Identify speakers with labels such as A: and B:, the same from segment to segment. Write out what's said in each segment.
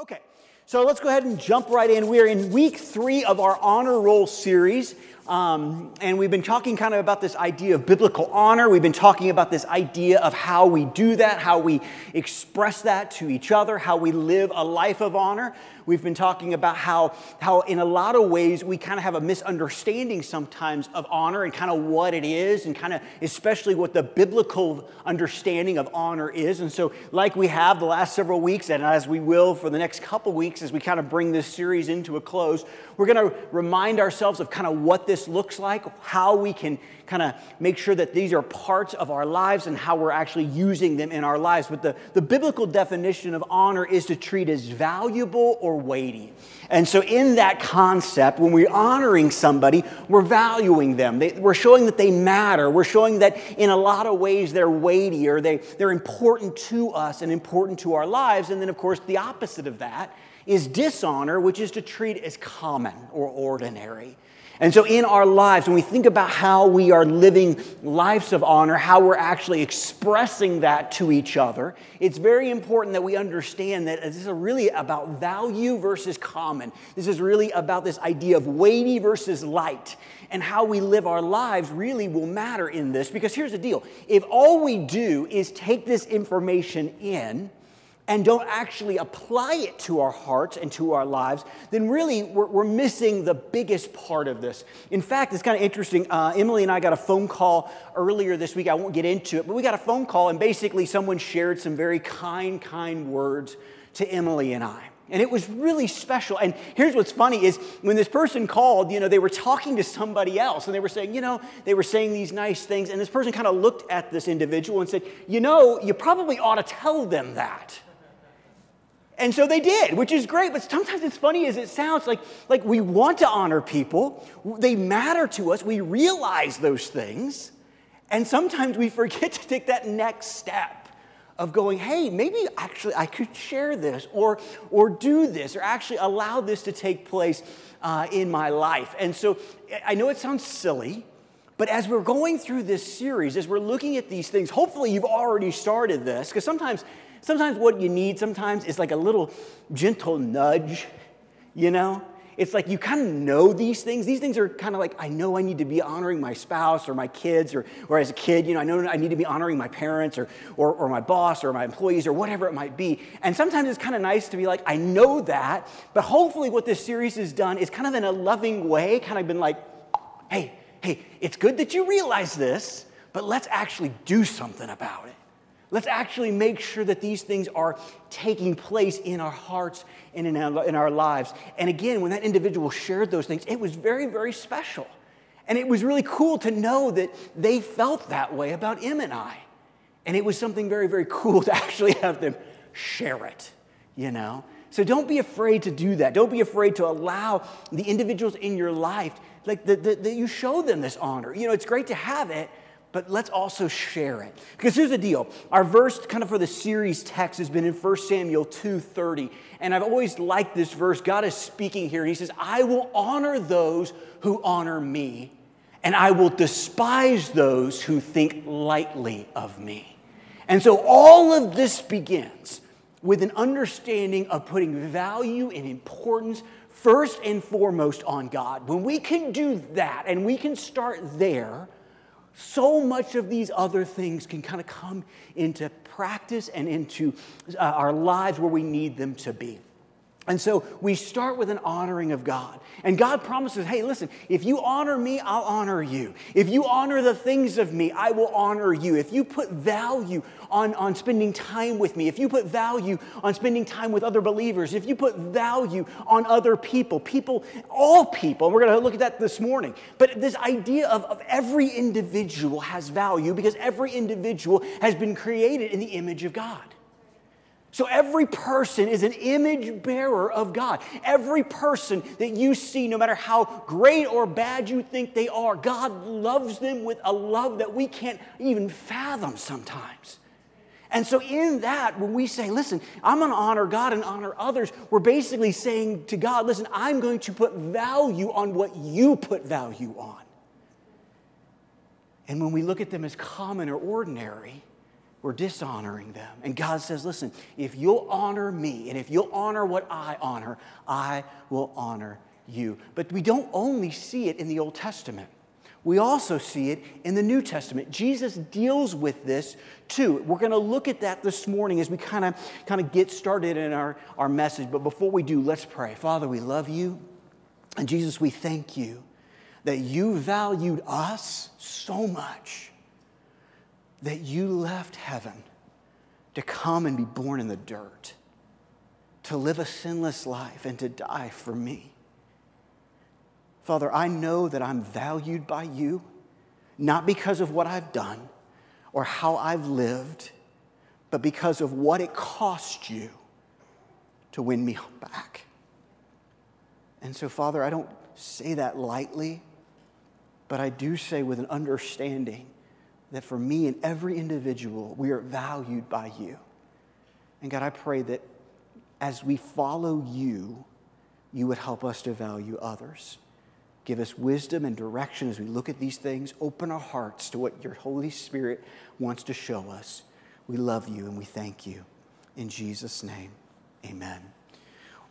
A: Okay, so let's go ahead and jump right in. We are in week three of our honor roll series. Um, and we've been talking kind of about this idea of biblical honor. We've been talking about this idea of how we do that, how we express that to each other, how we live a life of honor. We've been talking about how, how in a lot of ways, we kind of have a misunderstanding sometimes of honor and kind of what it is, and kind of especially what the biblical understanding of honor is. And so, like we have the last several weeks, and as we will for the next couple weeks, as we kind of bring this series into a close, we're going to remind ourselves of kind of what this looks like, how we can kind of make sure that these are parts of our lives and how we're actually using them in our lives. But the, the biblical definition of honor is to treat as valuable or weighty. And so, in that concept, when we're honoring somebody, we're valuing them. They, we're showing that they matter. We're showing that in a lot of ways they're weighty or they, they're important to us and important to our lives. And then, of course, the opposite of that is dishonor, which is to treat as common or ordinary. And so, in our lives, when we think about how we are living lives of honor, how we're actually expressing that to each other, it's very important that we understand that this is really about value versus common. This is really about this idea of weighty versus light. And how we live our lives really will matter in this because here's the deal if all we do is take this information in, and don't actually apply it to our hearts and to our lives, then really we're, we're missing the biggest part of this. In fact, it's kind of interesting. Uh, Emily and I got a phone call earlier this week. I won't get into it, but we got a phone call, and basically someone shared some very kind, kind words to Emily and I. And it was really special. And here's what's funny is when this person called, you know, they were talking to somebody else and they were saying, you know, they were saying these nice things. And this person kind of looked at this individual and said, you know, you probably ought to tell them that. And so they did, which is great. But sometimes it's funny as it sounds like, like we want to honor people, they matter to us, we realize those things. And sometimes we forget to take that next step of going, hey, maybe actually I could share this or, or do this or actually allow this to take place uh, in my life. And so I know it sounds silly, but as we're going through this series, as we're looking at these things, hopefully you've already started this, because sometimes Sometimes what you need sometimes is like a little gentle nudge, you know? It's like you kind of know these things. These things are kind of like, I know I need to be honoring my spouse or my kids, or, or as a kid, you know, I know I need to be honoring my parents or, or, or my boss or my employees or whatever it might be. And sometimes it's kind of nice to be like, I know that, but hopefully what this series has done is kind of in a loving way, kind of been like, hey, hey, it's good that you realize this, but let's actually do something about it. Let's actually make sure that these things are taking place in our hearts and in our, in our lives. And again, when that individual shared those things, it was very, very special. And it was really cool to know that they felt that way about Em and I. And it was something very, very cool to actually have them share it, you know? So don't be afraid to do that. Don't be afraid to allow the individuals in your life, like that you show them this honor. You know, it's great to have it, but let's also share it. Because here's the deal. Our verse kind of for the series text has been in 1 Samuel 2:30. And I've always liked this verse. God is speaking here. He says, I will honor those who honor me, and I will despise those who think lightly of me. And so all of this begins with an understanding of putting value and importance first and foremost on God. When we can do that and we can start there, so much of these other things can kind of come into practice and into uh, our lives where we need them to be. And so we start with an honoring of God. And God promises, hey, listen, if you honor me, I'll honor you. If you honor the things of me, I will honor you. If you put value on, on spending time with me, if you put value on spending time with other believers, if you put value on other people, people, all people, and we're going to look at that this morning. But this idea of, of every individual has value because every individual has been created in the image of God. So every person is an image bearer of God. Every person that you see, no matter how great or bad you think they are, God loves them with a love that we can't even fathom sometimes. And so, in that, when we say, listen, I'm going to honor God and honor others, we're basically saying to God, listen, I'm going to put value on what you put value on. And when we look at them as common or ordinary, we're dishonoring them. And God says, listen, if you'll honor me and if you'll honor what I honor, I will honor you. But we don't only see it in the Old Testament. We also see it in the New Testament. Jesus deals with this too. We're going to look at that this morning as we kind of kind of get started in our, our message. But before we do, let's pray. Father, we love you. And Jesus, we thank you that you valued us so much that you left heaven to come and be born in the dirt, to live a sinless life, and to die for me. Father, I know that I'm valued by you, not because of what I've done or how I've lived, but because of what it cost you to win me back. And so, Father, I don't say that lightly, but I do say with an understanding that for me and every individual, we are valued by you. And God, I pray that as we follow you, you would help us to value others. Give us wisdom and direction as we look at these things. Open our hearts to what your Holy Spirit wants to show us. We love you and we thank you. In Jesus' name, amen.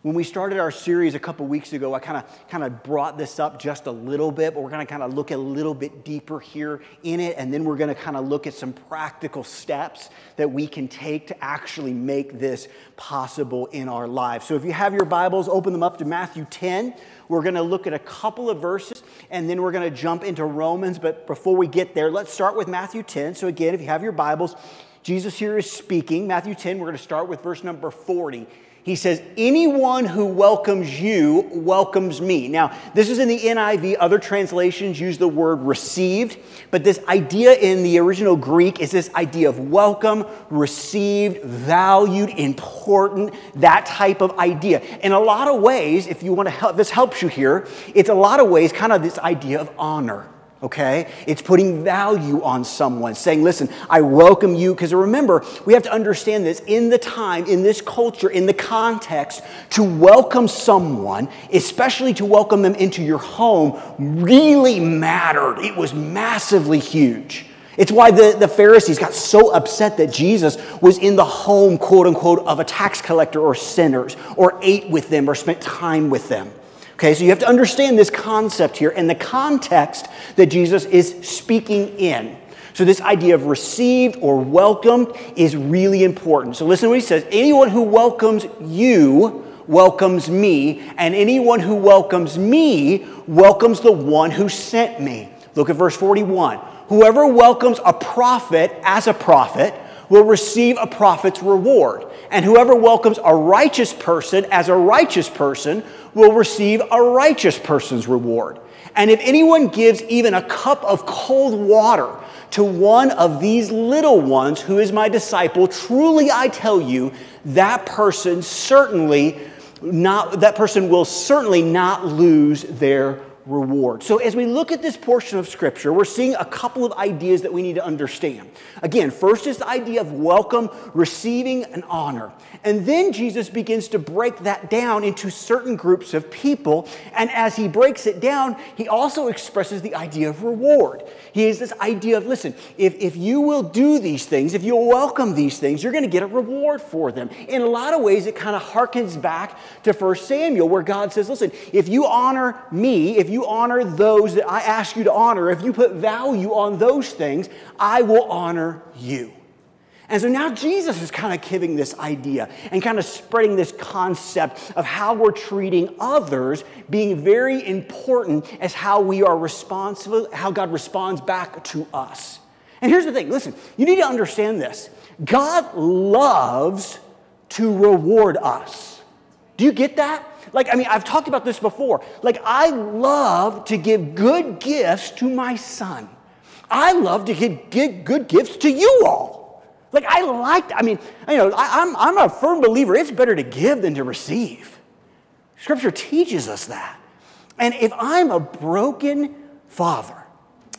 A: When we started our series a couple weeks ago, I kind of kind of brought this up just a little bit, but we're going to kind of look a little bit deeper here in it, and then we're going to kind of look at some practical steps that we can take to actually make this possible in our lives. So if you have your Bibles, open them up to Matthew 10. We're going to look at a couple of verses, and then we're going to jump into Romans. But before we get there, let's start with Matthew 10. So again, if you have your Bibles, Jesus here is speaking. Matthew 10, we're going to start with verse number 40 he says, Anyone who welcomes you welcomes me. Now, this is in the NIV. Other translations use the word received, but this idea in the original Greek is this idea of welcome, received, valued, important, that type of idea. In a lot of ways, if you want to help, this helps you here, it's a lot of ways kind of this idea of honor okay? It's putting value on someone, saying, listen, I welcome you. Because remember, we have to understand this in the time, in this culture, in the context, to welcome someone, especially to welcome them into your home, really mattered. It was massively huge. It's why the, the Pharisees got so upset that Jesus was in the home, quote unquote, of a tax collector or sinners, or ate with them, or spent time with them. Okay, so you have to understand this concept here and the context that Jesus is speaking in. So, this idea of received or welcomed is really important. So, listen to what he says anyone who welcomes you welcomes me, and anyone who welcomes me welcomes the one who sent me. Look at verse 41. Whoever welcomes a prophet as a prophet will receive a prophet's reward. And whoever welcomes a righteous person as a righteous person will receive a righteous person's reward. And if anyone gives even a cup of cold water to one of these little ones who is my disciple, truly I tell you, that person certainly not that person will certainly not lose their reward. So, as we look at this portion of Scripture, we're seeing a couple of ideas that we need to understand. Again, first is the idea of welcome, receiving, and honor. And then Jesus begins to break that down into certain groups of people. And as he breaks it down, he also expresses the idea of reward. He has this idea of listen, if, if you will do these things, if you'll welcome these things, you're going to get a reward for them. In a lot of ways, it kind of harkens back to 1 Samuel, where God says, listen, if you honor me, if you honor those that I ask you to honor, if you put value on those things, I will honor you. And so now Jesus is kind of giving this idea and kind of spreading this concept of how we're treating others being very important as how we are responsible, how God responds back to us. And here's the thing listen, you need to understand this God loves to reward us. Do you get that? Like, I mean, I've talked about this before. Like, I love to give good gifts to my son. I love to give good gifts to you all. Like, I like, I mean, you know, I, I'm, I'm a firm believer it's better to give than to receive. Scripture teaches us that. And if I'm a broken father,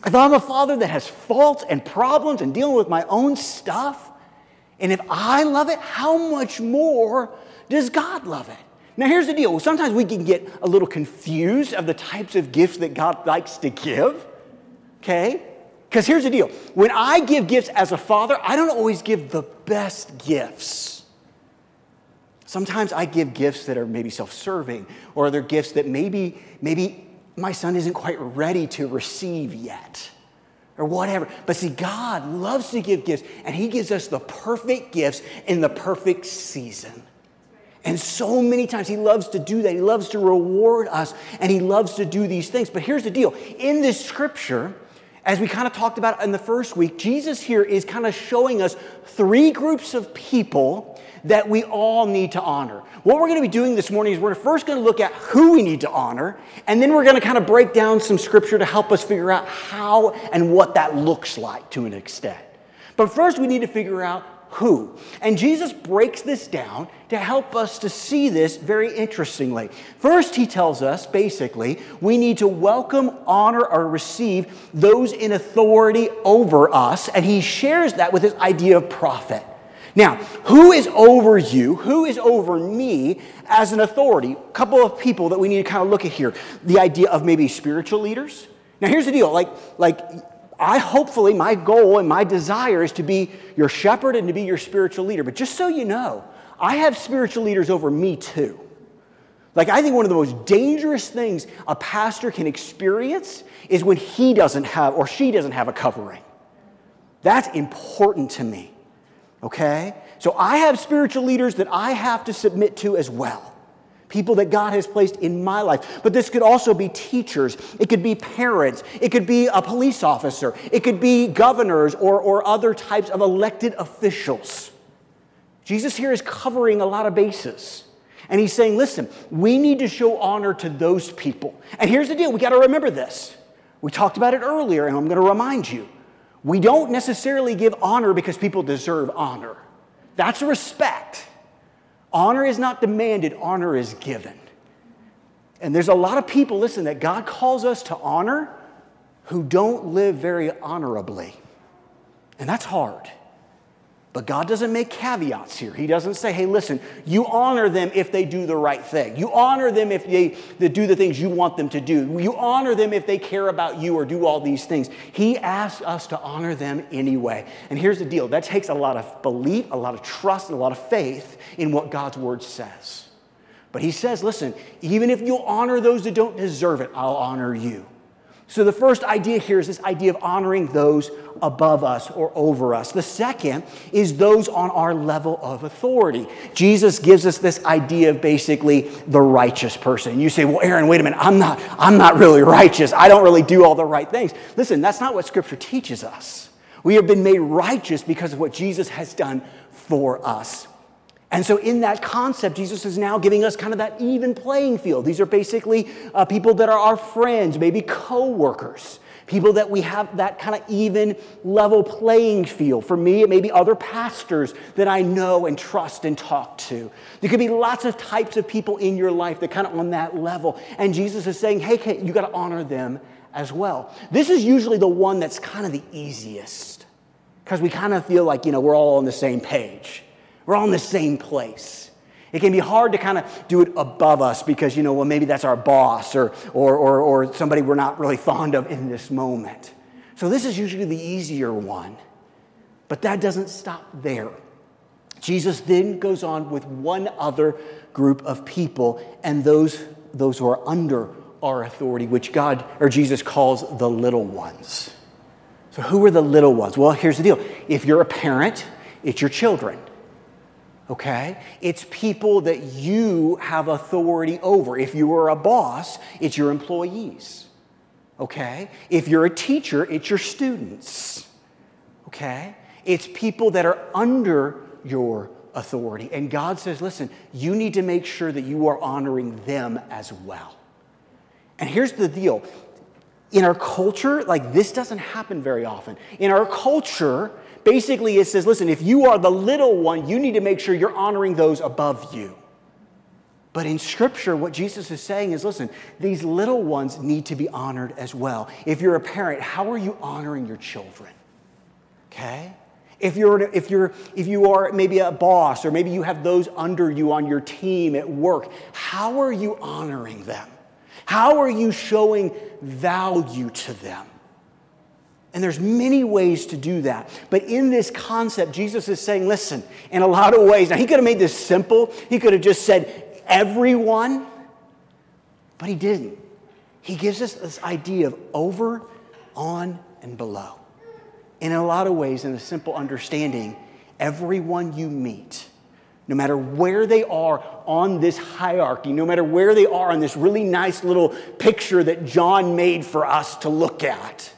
A: if I'm a father that has faults and problems and dealing with my own stuff, and if I love it, how much more does God love it? Now, here's the deal. Sometimes we can get a little confused of the types of gifts that God likes to give, okay? Because here's the deal when I give gifts as a father, I don't always give the best gifts. Sometimes I give gifts that are maybe self serving, or they're gifts that maybe, maybe my son isn't quite ready to receive yet, or whatever. But see, God loves to give gifts, and He gives us the perfect gifts in the perfect season. And so many times he loves to do that. He loves to reward us and he loves to do these things. But here's the deal in this scripture, as we kind of talked about in the first week, Jesus here is kind of showing us three groups of people that we all need to honor. What we're going to be doing this morning is we're first going to look at who we need to honor, and then we're going to kind of break down some scripture to help us figure out how and what that looks like to an extent. But first, we need to figure out who. And Jesus breaks this down to help us to see this very interestingly. First, he tells us basically we need to welcome, honor, or receive those in authority over us, and he shares that with his idea of prophet. Now, who is over you? Who is over me as an authority? A couple of people that we need to kind of look at here. The idea of maybe spiritual leaders. Now, here's the deal like, like I hopefully, my goal and my desire is to be your shepherd and to be your spiritual leader. But just so you know, I have spiritual leaders over me too. Like, I think one of the most dangerous things a pastor can experience is when he doesn't have or she doesn't have a covering. That's important to me, okay? So I have spiritual leaders that I have to submit to as well people that God has placed in my life. But this could also be teachers, it could be parents, it could be a police officer, it could be governors or, or other types of elected officials. Jesus here is covering a lot of bases. And he's saying, listen, we need to show honor to those people. And here's the deal we got to remember this. We talked about it earlier, and I'm going to remind you. We don't necessarily give honor because people deserve honor. That's respect. Honor is not demanded, honor is given. And there's a lot of people, listen, that God calls us to honor who don't live very honorably. And that's hard. But God doesn't make caveats here. He doesn't say, hey, listen, you honor them if they do the right thing. You honor them if they, they, do the things you want them to do. You honor them if they care about you or do all these things. He asks us to honor them anyway. And here's the deal that takes a lot of belief, a lot of trust, and a lot of faith in what God's word says. But He says, listen, even if you'll honor those that don't deserve it, I'll honor you. So, the first idea here is this idea of honoring those above us or over us. The second is those on our level of authority. Jesus gives us this idea of basically the righteous person. You say, well, Aaron, wait a minute, I'm not, I'm not really righteous. I don't really do all the right things. Listen, that's not what Scripture teaches us. We have been made righteous because of what Jesus has done for us. And so, in that concept, Jesus is now giving us kind of that even playing field. These are basically uh, people that are our friends, maybe co workers, people that we have that kind of even level playing field. For me, it may be other pastors that I know and trust and talk to. There could be lots of types of people in your life that kind of on that level. And Jesus is saying, hey, you got to honor them as well. This is usually the one that's kind of the easiest because we kind of feel like, you know, we're all on the same page. We're all in the same place. It can be hard to kind of do it above us because, you know, well, maybe that's our boss or, or, or, or somebody we're not really fond of in this moment. So this is usually the easier one. But that doesn't stop there. Jesus then goes on with one other group of people, and those, those who are under our authority, which God or Jesus calls the little ones. So, who are the little ones? Well, here's the deal if you're a parent, it's your children okay? It's people that you have authority over. If you are a boss, it's your employees, okay? If you're a teacher, it's your students, okay? It's people that are under your authority. And God says, listen, you need to make sure that you are honoring them as well. And here's the deal. In our culture, like this doesn't happen very often. In our culture, Basically, it says, listen, if you are the little one, you need to make sure you're honoring those above you. But in Scripture, what Jesus is saying is listen, these little ones need to be honored as well. If you're a parent, how are you honoring your children? Okay? If you're, if, you're, if you are maybe a boss or maybe you have those under you on your team at work, how are you honoring them? How are you showing value to them? And there's many ways to do that. But in this concept, Jesus is saying, listen, in a lot of ways, now he could have made this simple. He could have just said, everyone, but he didn't. He gives us this idea of over, on, and below. In a lot of ways, in a simple understanding, everyone you meet, no matter where they are on this hierarchy, no matter where they are on this really nice little picture that John made for us to look at,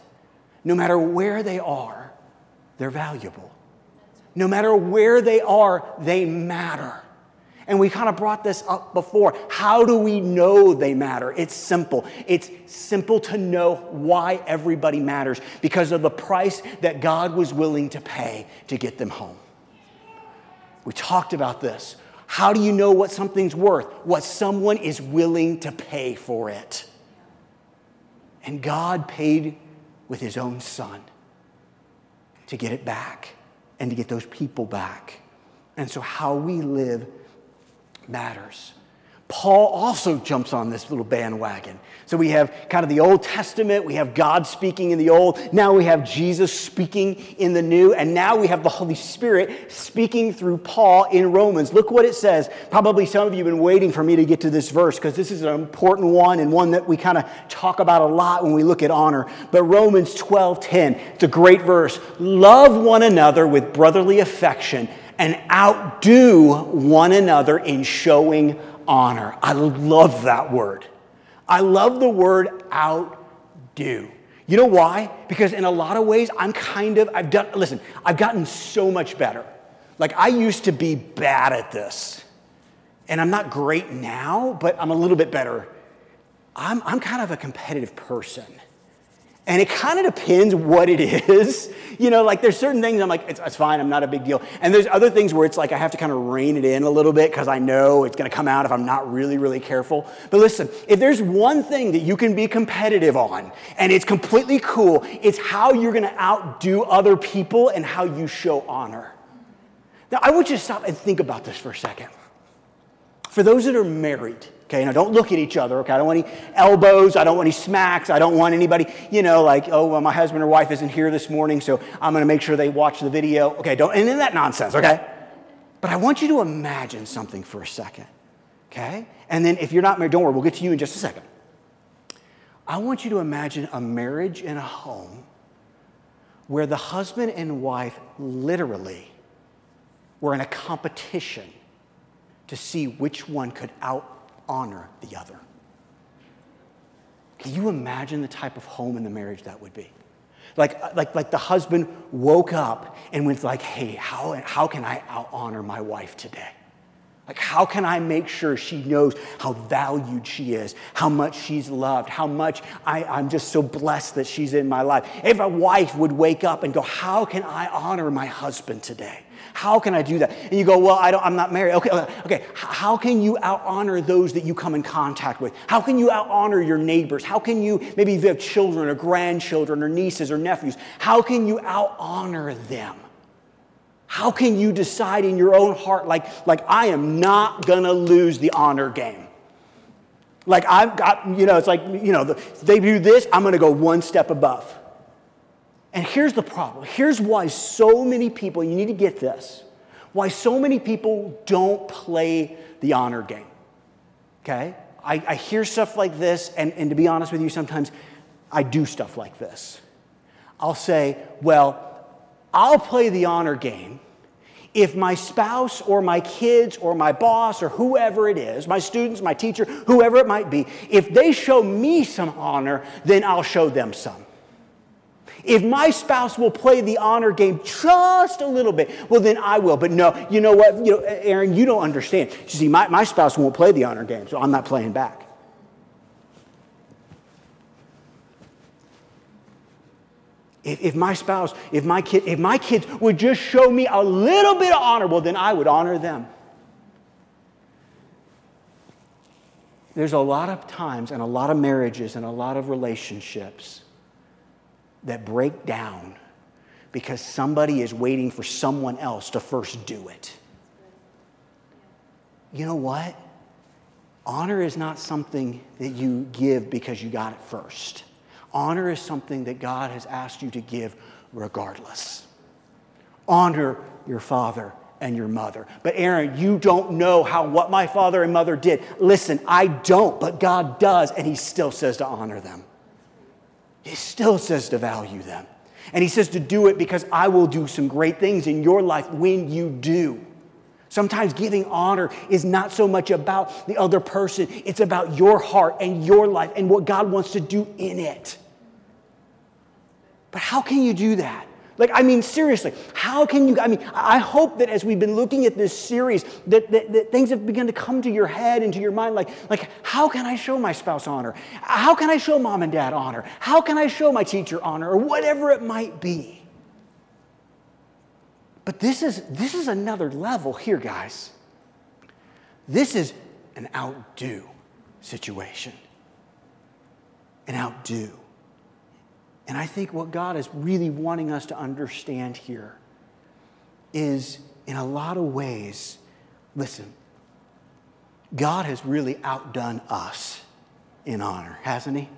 A: no matter where they are, they're valuable. No matter where they are, they matter. And we kind of brought this up before. How do we know they matter? It's simple. It's simple to know why everybody matters because of the price that God was willing to pay to get them home. We talked about this. How do you know what something's worth? What someone is willing to pay for it. And God paid with his own son to get it back and to get those people back. And so, how we live matters. Paul also jumps on this little bandwagon. So we have kind of the Old Testament, we have God speaking in the Old, now we have Jesus speaking in the New, and now we have the Holy Spirit speaking through Paul in Romans. Look what it says. Probably some of you have been waiting for me to get to this verse because this is an important one and one that we kind of talk about a lot when we look at honor. But Romans 12 10, it's a great verse. Love one another with brotherly affection and outdo one another in showing honor. I love that word. I love the word outdo. You know why? Because in a lot of ways, I'm kind of, I've done, listen, I've gotten so much better. Like, I used to be bad at this. And I'm not great now, but I'm a little bit better. I'm, I'm kind of a competitive person. And it kind of depends what it is. You know, like there's certain things I'm like, it's, it's, fine, I'm not a big deal. And there's other things where it's like I have to kind of rein it in a little bit because I know it's going to come out if I'm not really, really careful. But listen, if there's one thing that you can be competitive on, and it's completely cool, it's how you're going to outdo other people and how you show honor. Now, I want you to stop and think about this for a second. For those that are married, Okay, now don't look at each other, okay? I don't want any elbows, I don't want any smacks, I don't want anybody, you know, like, oh, well, my husband or wife isn't here this morning, so I'm gonna make sure they watch the video. Okay, don't, and in that nonsense, okay? But I want you to imagine something for a second, okay? And then if you're not married, don't worry, we'll get to you in just a second. I want you to imagine a marriage in a home where the husband and wife literally were in a competition to see which one could out honor the other. Can you imagine the type of home and the marriage that would be? Like, uh, like, like the husband woke up and went like, hey, how, how can I out honor my wife today? Like, how can I make sure she knows how valued she is, how much she's loved, how much I, I'm just so blessed that she's in my life? If a wife would wake up and go, How can I honor my husband today? How can I do that? And you go, Well, I don't, I'm not married. Okay, okay. How can you out honor those that you come in contact with? How can you out honor your neighbors? How can you, maybe if you have children or grandchildren or nieces or nephews, how can you out honor them? How can you decide in your own heart, like, like I am not gonna lose the honor game? Like I've got, you know, it's like, you know, they do this, I'm gonna go one step above. And here's the problem. Here's why so many people, you need to get this, why so many people don't play the honor game. Okay? I, I hear stuff like this, and, and to be honest with you, sometimes I do stuff like this. I'll say, well, I'll play the honor game if my spouse or my kids or my boss or whoever it is, my students, my teacher, whoever it might be, if they show me some honor, then I'll show them some. If my spouse will play the honor game just a little bit, well, then I will. But no, you know what, you know, Aaron, you don't understand. You see, my, my spouse won't play the honor game, so I'm not playing back. If, if my spouse, if my, kid, if my kids would just show me a little bit of honor, well, then I would honor them. There's a lot of times and a lot of marriages and a lot of relationships that break down because somebody is waiting for someone else to first do it. You know what? Honor is not something that you give because you got it first. Honor is something that God has asked you to give regardless. Honor your father and your mother. But Aaron, you don't know how what my father and mother did. Listen, I don't, but God does, and He still says to honor them. He still says to value them. And He says to do it because I will do some great things in your life when you do. Sometimes giving honor is not so much about the other person, it's about your heart and your life and what God wants to do in it. But how can you do that? Like, I mean, seriously, how can you? I mean, I hope that as we've been looking at this series, that, that, that, things have begun to come to your head and to your mind. Like, like, how can I show my spouse honor? How can I show mom and dad honor? How can I show my teacher honor? Or whatever it might be. But this is, this is another level here, guys. This is an outdo situation. An outdo. And I think what God is really wanting us to understand here is, in a lot of ways, listen, God has really outdone us in honor, hasn't He?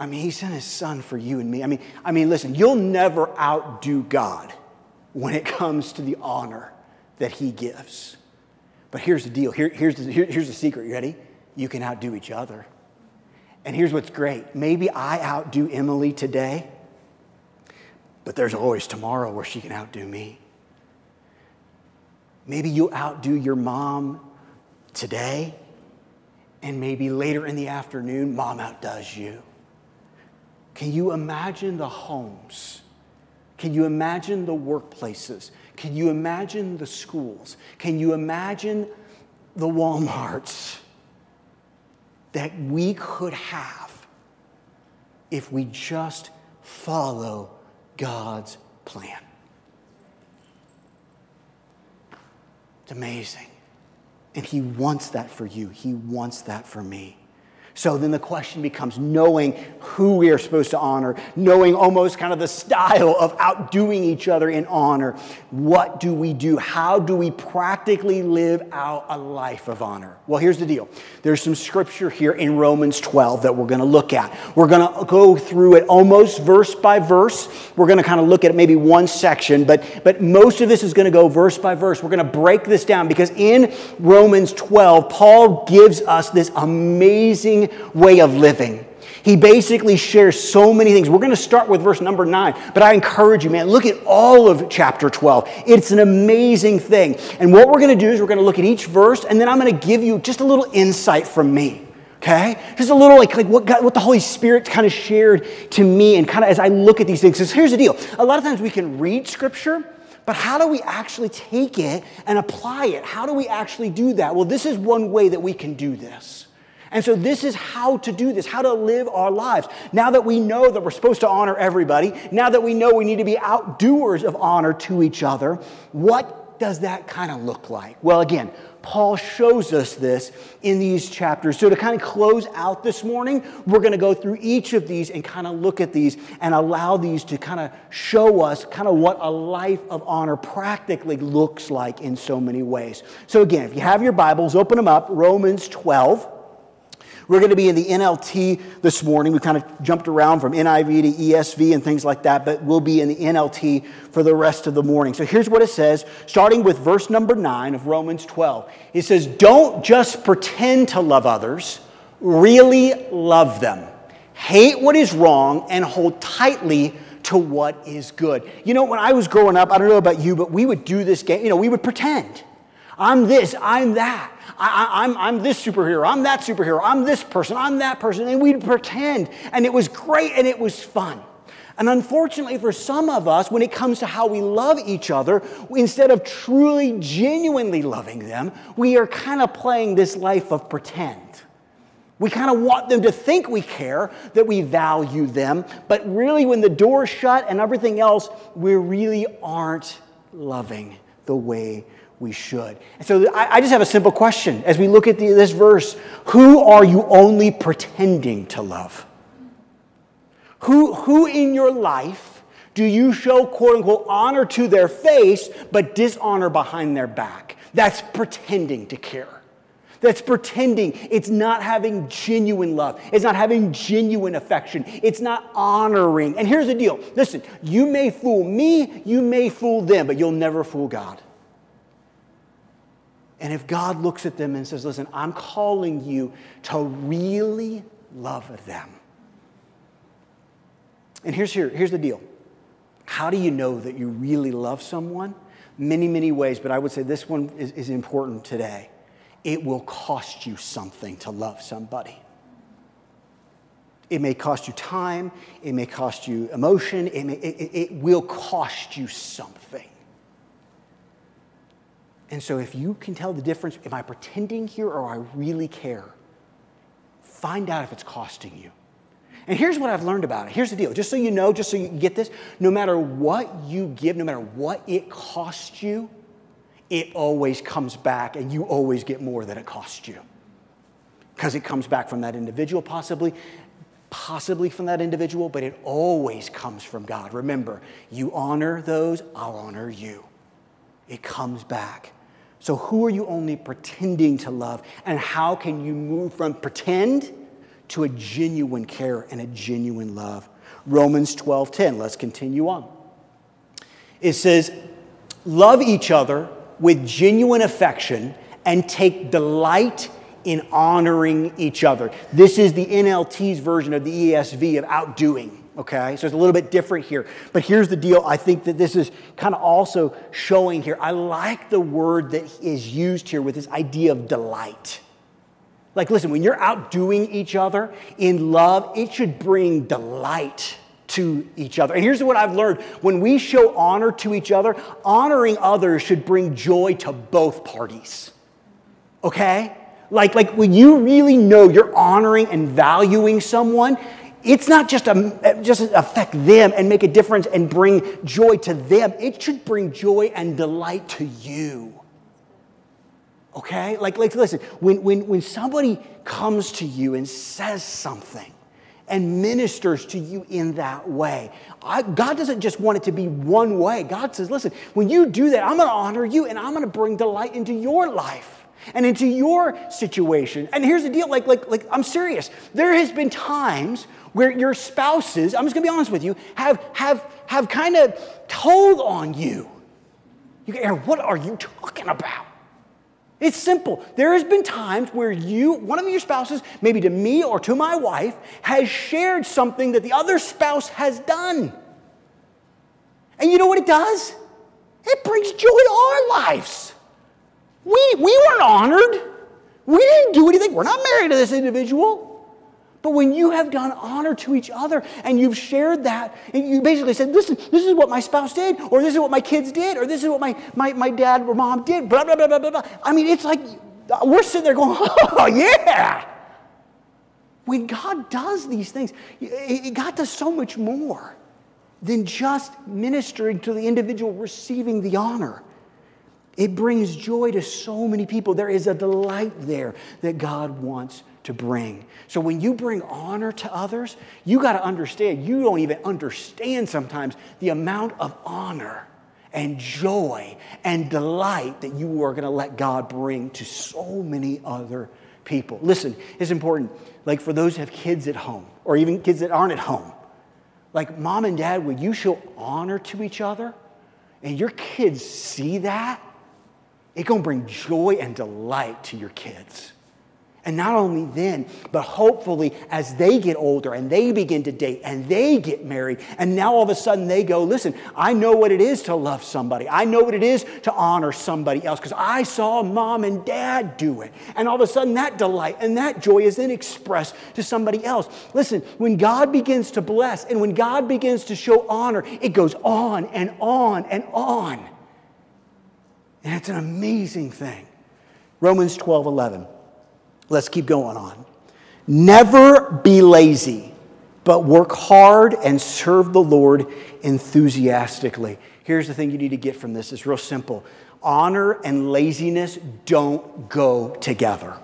A: I mean, He sent His Son for you and me. I mean, I mean, listen, you'll never outdo God when it comes to the honor that He gives. But here's the deal. Here, here's, the, here, here's the secret. You ready? You can outdo each other. And here's what's great maybe I outdo Emily today, but there's always tomorrow where she can outdo me. Maybe you'll outdo your mom today, and maybe later in the afternoon, mom outdoes you. Can you imagine the homes? Can you imagine the workplaces? Can you imagine the schools? Can you imagine the Walmarts? that we could have if we just follow God's plan. It's amazing. And He wants that for you, He wants that for me. So then the question becomes knowing who we are supposed to honor, knowing almost kind of the style of outdoing each other in honor. What do we do? How do we practically live out a life of honor? Well, here's the deal there's some scripture here in Romans 12 that we're going to look at. We're going to go through it almost verse by verse. We're going to kind of look at maybe one section, but, but most of this is going to go verse by verse. We're going to break this down because in Romans 12, Paul gives us this amazing way of living. He basically shares so many things. We're going to start with verse number nine, but I encourage you, man, look at all of chapter 12. It's an amazing thing. And what we're going to do is we're going to look at each verse, and then I'm going to give you just a little insight from me. Okay? Just a little like, like what, God, what the Holy Spirit kind of shared to me, and kind of as I look at these things. Because here's the deal a lot of times we can read scripture, but how do we actually take it and apply it? How do we actually do that? Well, this is one way that we can do this. And so, this is how to do this, how to live our lives. Now that we know that we're supposed to honor everybody, now that we know we need to be outdoers of honor to each other, what does that kind of look like? Well, again, Paul shows us this in these chapters. So, to kind of close out this morning, we're going to go through each of these and kind of look at these and allow these to kind of show us kind of what a life of honor practically looks like in so many ways. So, again, if you have your Bibles, open them up, Romans 12. We're going to be in the NLT this morning. We kind of jumped around from NIV to ESV and things like that, but we'll be in the NLT for the rest of the morning. So here's what it says, starting with verse number 9 of Romans 12. It says, Don't just pretend to love others, really love them. Hate what is wrong and hold tightly to what is good. You know, when I was growing up, I don't know about you, but we would do this game, you know, we would pretend. I'm this, I'm that. I, am I'm, I'm this superhero, I'm that superhero, I'm this person, I'm that person. And we'd pretend. And it was great and it was fun. And unfortunately, for some of us, when it comes to how we love each other, instead of truly, genuinely loving them, we are kind of playing this life of pretend. We kind of want them to think we care, that we value them, but really, when the door's shut and everything else, we really aren't loving the way we should. And so I, I, just have a simple question as we look at the, this verse Who are you only pretending to love? Who, who in your life do you show quote unquote honor to their face but dishonor behind their back? That's pretending to care. that's pretending. It's not having genuine love. It's not having genuine affection. It's not honoring. And here's the deal listen, you may fool me, you may fool them, but you'll never fool God. And if God looks at them and says, listen, I'm calling you to really love them. And here's, here, here's the deal how do you know that you really love someone? Many, many ways, but I would say this one is, is important today. It will cost you something to love somebody. It may cost you time, it may cost you emotion, it, may, it, it will cost you something. And so, if you can tell the difference, am I pretending here or I really care? Find out if it's costing you. And here's what I've learned about it. Here's the deal. Just so you know, just so you get this, no matter what you give, no matter what it costs you, it always comes back and you always get more than it costs you. Because it comes back from that individual, possibly, possibly from that individual, but it always comes from God. Remember, you honor those, I'll honor you. It comes back. So, who are you only pretending to love? And how can you move from pretend to a genuine care and a genuine love? Romans 12 10. Let's continue on. It says, Love each other with genuine affection and take delight in honoring each other. This is the NLT's version of the ESV of outdoing okay? So it's a little bit different here. But here's the deal I think that this is kind of also showing here. I like the word that is used here with this idea of delight. Like, listen, when you're outdoing each other in love, it should bring delight to each other. And here's what I've learned when we show honor to each other, honoring others should bring joy to both parties. Okay? Like, like when you really know you're honoring and valuing someone, it's not just, a, just affect them and make a difference and bring joy to them. It should bring joy and delight to you. Okay? Like, like listen, when, when, when somebody comes to you and says something and ministers to you in that way, I, God doesn't just want it to be one way. God says, listen, when you do that, I'm going to honor you and I'm going to bring delight into your life and into your situation. And here's the deal like, like, like I'm serious. There has been times where your spouses, I'm just gonna be honest with you, have, have, have kind of told on you. You go, Aaron, what are you talking about? It's simple. There has been times where you, one of your spouses, maybe to me or to my wife, has shared something that the other spouse has done. And you know what it does? It brings joy to our lives. We, we weren't honored. We didn't do anything. We're not married to this individual. But when you have done honor to each other and you've shared that, and you basically said, listen, this is what my spouse did, or this is what my kids did, or this is what my, my, my dad or mom did, blah, blah, blah, blah, blah, blah. I mean, it's like uh, we're sitting there going, oh, yeah. When God does these things, it God does so much more than just ministering to the individual receiving the honor. It brings joy to so many people. There is a delight there that God wants to bring. So when you bring honor to others, you got to understand, you don't even understand sometimes the amount of honor and joy and delight that you are going to let God bring to so many other people. Listen, it's important. Like for those who have kids at home, or even kids that aren't at home, like mom and dad, when you show honor to each other and your kids see that, it's going to bring joy and delight to your kids. And not only then, but hopefully as they get older and they begin to date and they get married, and now all of a sudden they go, listen, I know what it is to love somebody. I know what it is to honor somebody else because I saw mom and dad do it. And all of a sudden that delight and that joy is then expressed to somebody else. Listen, when God begins to bless and when God begins to show honor, it goes on and on and on. And it's an amazing thing. Romans 12 11. Let's keep going on. Never be lazy, but work hard and serve the Lord enthusiastically. Here's the thing you need to get from this it's real simple honor and laziness don't go together.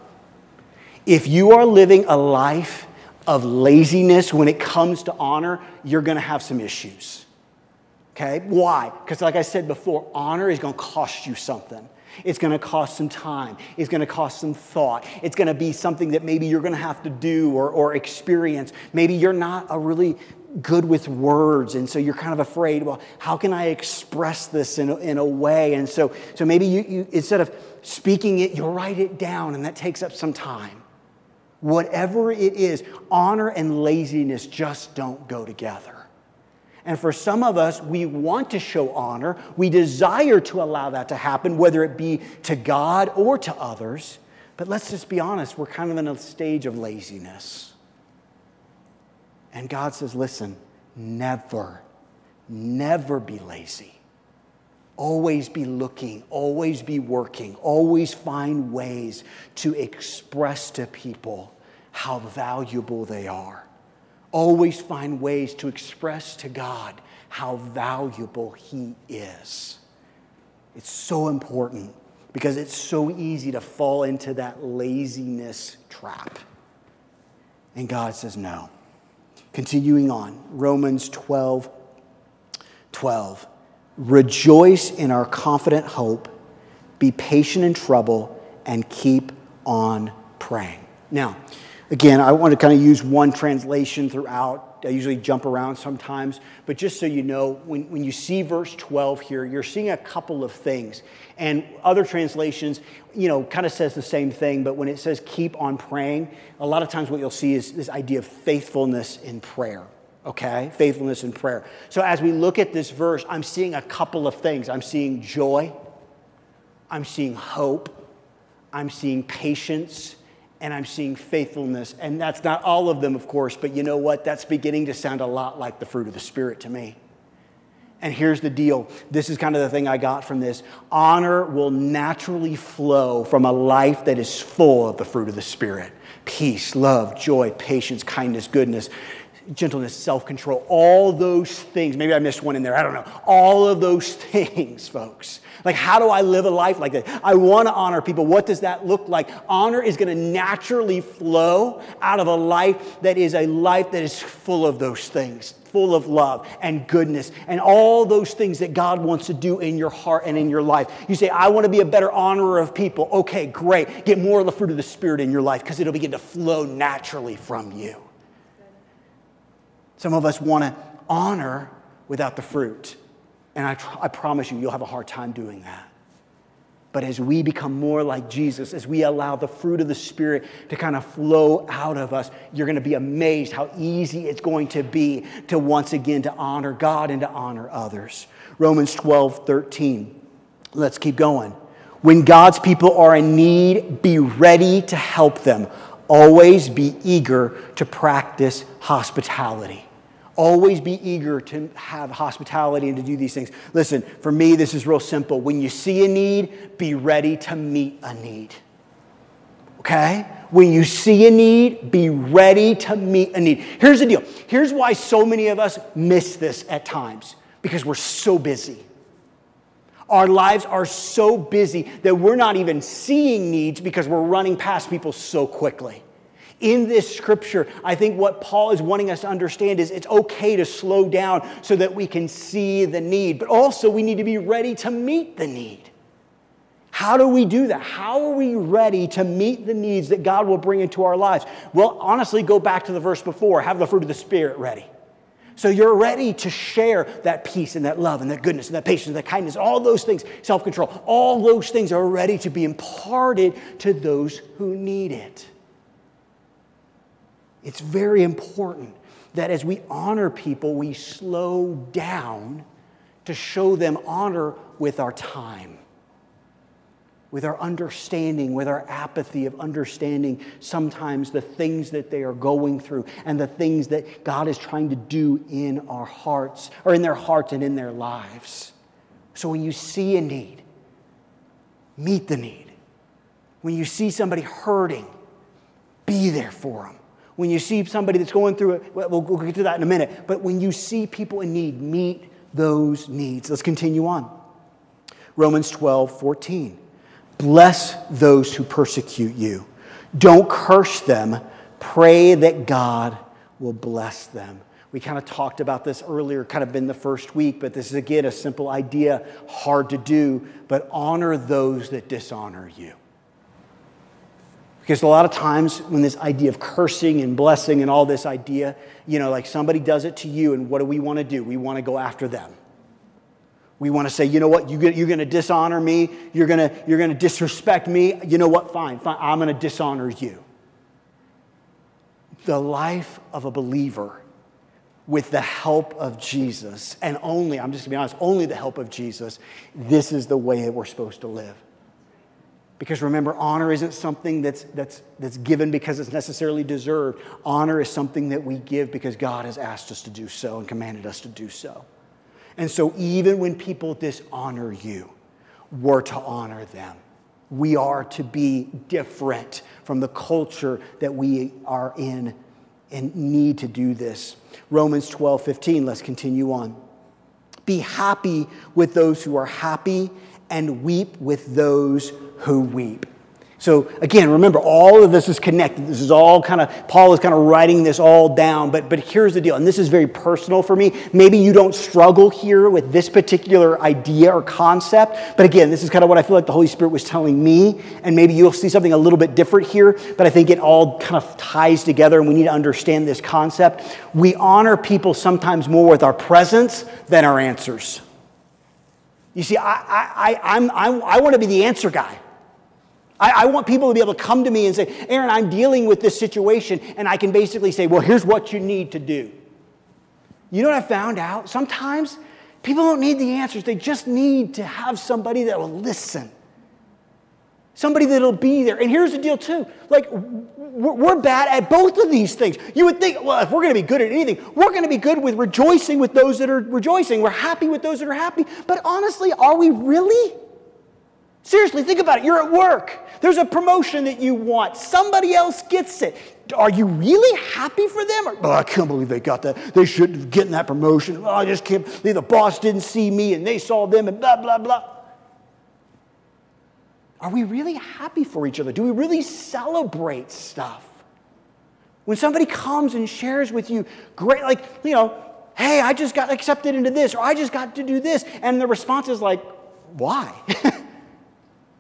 A: If you are living a life of laziness when it comes to honor, you're to have some issues. Okay? Why? Because, like I said before, honor is to cost you something. It's going to cost some time. It's going to cost some thought. It's going to be something that maybe you're going to have to do or, or experience. Maybe you're not a really good with words and so you're kind of afraid well how can i express this in a, in a way and so so maybe you, you instead of speaking it you'll write it down and that takes up some time whatever it is honor and laziness just don't go together and for some of us, we want to show honor. We desire to allow that to happen, whether it be to God or to others. But let's just be honest, we're kind of in a stage of laziness. And God says, listen, never, never be lazy. Always be looking, always be working, always find ways to express to people how valuable they are always find ways to express to God how valuable He is. It's so important because it's so easy to fall into that laziness trap. And God says, no. Continuing on, Romans 12 12. Rejoice in our confident hope, be patient in trouble, and keep on praying. Now, Again, I want to kind of use one translation throughout. I usually jump around sometimes, but just so you know, when, when you see verse 12 here, you're seeing a couple of things. And other translations, you know, kind of says the same thing, but when it says keep on praying, a lot of times what you'll see is this idea of faithfulness in prayer okay? Faithfulness in prayer. So as we look at this verse, I'm seeing a couple of things. I'm seeing joy, I'm seeing hope, I'm seeing patience, and I'm seeing faithfulness. And that's not all of them, of course, but you know what? That's beginning to sound a lot like the fruit of the Spirit to me. And here's the deal this is kind of the thing I got from this honor will naturally flow from a life that is full of the fruit of the Spirit peace, love, joy, patience, kindness, goodness. Gentleness, self control, all those things. Maybe I missed one in there. I don't know. All of those things, folks like, how do I live a life like that? I want to honor people. What does that look like? Honor is going to naturally flow out of a life that is a life that is full of those things, full of love and goodness and all those things that God wants to do in your heart and in your life. You say, I want to be a better honorer of people. Okay, great. Get more of the fruit of the Spirit in your life because it'll begin to flow naturally from you. Some of us want to honor without the fruit. And I, tr- I promise you, you'll have a hard time doing that. But as we become more like Jesus, as we allow the fruit of the Spirit to kind of flow out of us, you're going to be amazed how easy it's going to be to once again to honor God and to honor others. Romans 12, 13. Let's keep going. When God's people are in need, be ready to help them. Always be eager to practice hospitality. Always be eager to have hospitality and to do these things. Listen, for me, this is real simple. When you see a need, be ready to meet a need. Okay? When you see a need, be ready to meet a need. Here's the deal. Here's why so many of us miss this at times because we're so busy. Our lives are so busy that we're not even seeing needs because we're running past people so quickly. In this scripture, I think what Paul is wanting us to understand is it's okay to slow down so that we can see the need, but also we need to be ready to meet the need. How do we do that? How are we ready to meet the needs that God will bring into our lives? Well, honestly, go back to the verse before have the fruit of the Spirit ready. So you're ready to share that peace and that love and that goodness and that patience and that kindness, all those things, self control, all those things are ready to be imparted to those who need it. It's very important that as we honor people, we slow down to show them honor with our time, with our understanding, with our apathy of understanding sometimes the things that they are going through and the things that God is trying to do in our hearts, or in their hearts and in their lives. So when you see a need, meet the need. When you see somebody hurting, be there for them. When you see somebody that's going through it, we'll, we'll get to that in a minute. But when you see people in need, meet those needs. Let's continue on. Romans 12, 14. Bless those who persecute you. Don't curse them. Pray that God will bless them. We kind of talked about this earlier, kind of in the first week, but this is again a simple idea, hard to do, but honor those that dishonor you. Because a lot of times when this idea of cursing and blessing and all this idea, you know, like somebody does it to you, and what do we want to do? We want to go after them. We want to say, you know what, you, you're going to dishonor me, you're going to, you're to disrespect me. You know what, fine, fine, I'm going to dishonor you. The life of a believer with the help of Jesus, and only, I'm just going to be honest, only the help of Jesus, this is the way that we're supposed to live. Because remember, honor isn't something that's, that's, that's given because it's necessarily deserved. Honor is something that we give because God has asked us to do so and commanded us to do so. And so, even when people dishonor you, we're to honor them. We are to be different from the culture that we are in and need to do this. Romans 12, 15, let's continue on. Be happy with those who are happy and weep with those who weep. So again, remember, all of this is connected. This is all kind of, Paul is kind of writing this all down. But, but here's the deal, and this is very personal for me. Maybe you don't struggle here with this particular idea or concept. But again, this is kind of what I feel like the Holy Spirit was telling me. And maybe you'll see something a little bit different here. But I think it all kind of ties together, and we need to understand this concept. We honor people sometimes more with our presence than our answers. You see, I, I, I, I'm, I, I want to be the answer guy. I, I, want people to be able to come to me and say, Aaron, I'm dealing with this situation. And I can basically say, well, here's what you need to do. You know what I found out? Sometimes people don't need the answers, they just need to have somebody that will listen. Somebody that'll be there. And here's the deal, too. Like, we're bad at both of these things. You would think, well, if we're going to be good at anything, we're going to be good with rejoicing with those that are rejoicing. We're happy with those that are happy. But honestly, are we really? Seriously, think about it. You're at work. There's a promotion that you want. Somebody else gets it. Are you really happy for them? Or, oh, I can't believe they got that. They shouldn't have gotten that promotion. Oh, I just can't believe the boss didn't see me and they saw them and blah, blah, blah. Are we really happy for each other? Do we really celebrate stuff? When somebody comes and shares with you, great, like, you know, hey, I just got accepted into this, or I just got to do this. And the response is like, why?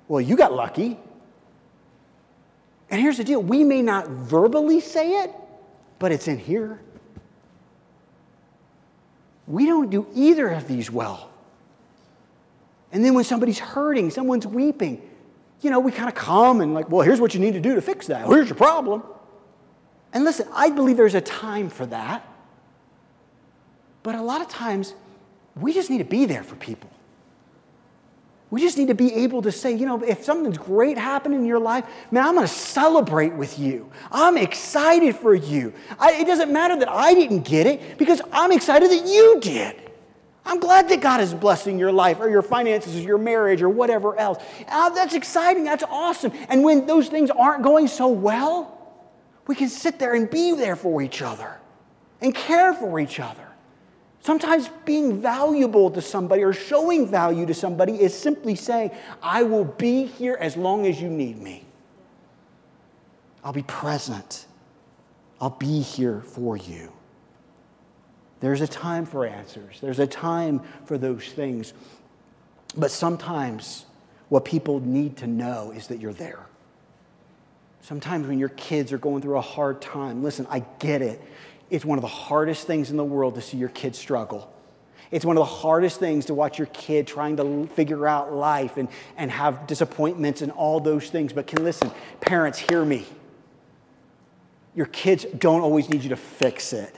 A: Well, you got lucky. And here's the deal we may not verbally say it, but it's in here. We don't do either of these well. And then when somebody's hurting, someone's weeping, you know, we kind of come and, like, well, here's what you need to do to fix that. Here's your problem. And listen, I believe there's a time for that. But a lot of times, we just need to be there for people. We just need to be able to say, you know, if something's great happening in your life, man, I'm going to celebrate with you. I'm excited for you. I, it doesn't matter that I didn't get it because I'm excited that you did. I'm glad that God is blessing your life or your finances or your marriage or whatever else. Uh, that's exciting. That's awesome. And when those things aren't going so well, we can sit there and be there for each other and care for each other. Sometimes being valuable to somebody or showing value to somebody is simply saying, I will be here as long as you need me. I'll be present. I'll be here for you. There's a time for answers, there's a time for those things. But sometimes what people need to know is that you're there. Sometimes when your kids are going through a hard time, listen, I get it. It's one of the hardest things in the world to see your kids struggle. It's one of the hardest things to watch your kid trying to figure out life and, and have disappointments and all those things. But can listen, parents, hear me. Your kids don't always need you to fix it.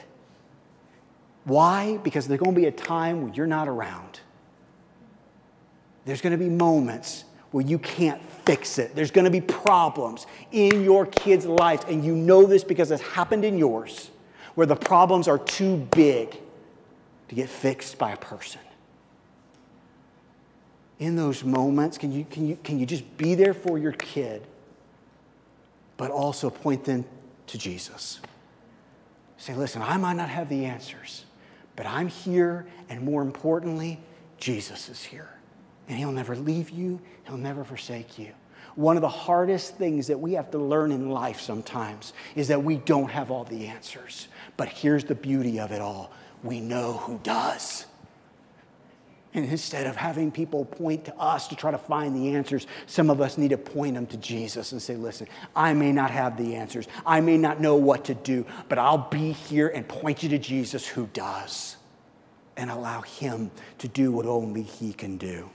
A: Why? Because there's going to be a time when you're not around. There's going to be moments where you can't fix it. There's going to be problems in your kids' lives, and you know this because it's happened in yours where the problems are too big to get fixed by a person. In those moments, can you, can you, can you just be there for your kid, but also point them to Jesus? Say, listen, I might not have the answers, but I'm here, and more importantly, Jesus is here. And he'll never leave you, he'll never forsake you. One of the hardest things that we have to learn in life sometimes is that we don't have all the answers. But here's the beauty of it all we know who does. And instead of having people point to us to try to find the answers, some of us need to point them to Jesus and say, listen, I may not have the answers. I may not know what to do, but I'll be here and point you to Jesus who does and allow him to do what only he can do.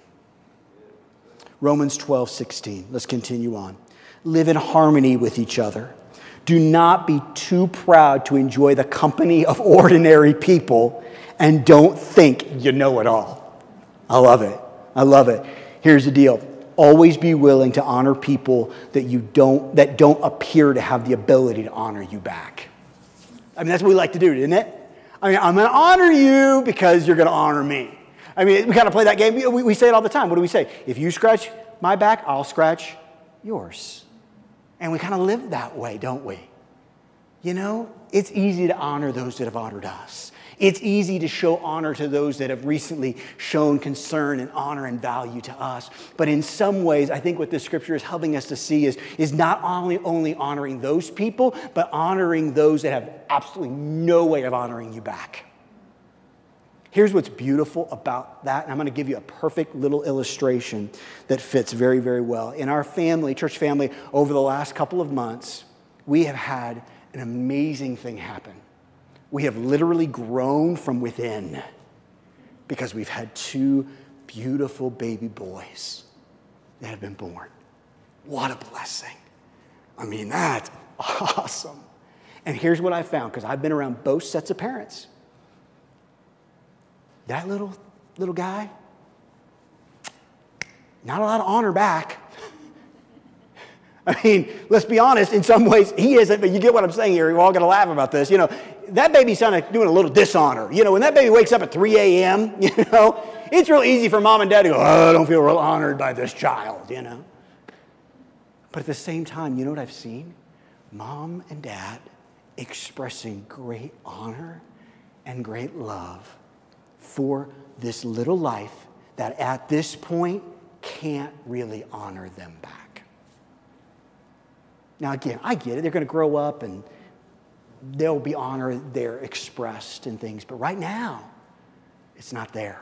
A: Romans 12, 16. Let's continue on. Live in harmony with each other. Do not be too proud to enjoy the company of ordinary people and don't think you know it all. I love it. I love it. Here's the deal. Always be willing to honor people that you don't that don't appear to have the ability to honor you back. I mean, that's what we like to do, isn't it? I mean, I'm going to honor you because you're going to honor me. I mean, we kind of play that game. We, we say it all the time. What do we say? If you scratch my back, I'll scratch yours. And we kind of live that way, don't we? You know, it's easy to honor those that have honored us. It's easy to show honor to those that have recently shown concern and honor and value to us. But in some ways, I think what this scripture is helping us to see is, is not only, only honoring those people, but honoring those that have absolutely no way of honoring you back. Here's what's beautiful about that, and I'm going to give you a perfect little illustration that fits very, very well. In our family, church family, over the last couple of months, we have had an amazing thing happen we have literally grown from within because we've had two beautiful baby boys that have been born. What a blessing. I mean, that's awesome. And here's what I found because I've been around both sets of parents. That little little guy, not a lot of honor back. I mean, let's be honest, in some ways he isn't, but you get what I'm saying here. We're all going to laugh about this. You know, that baby's kind of doing a little dishonor. You know, when that baby wakes up at 3 a.m., you know, it's real easy for mom and dad to go, oh, I don't feel real honored by this child, you know. But at the same time, you know what I've seen? Mom and dad expressing great honor and great love for this little life that at this point can't really honor them back. Now, again, I get it. They're going to grow up and there'll be honor there expressed and things. But right now, it's not there.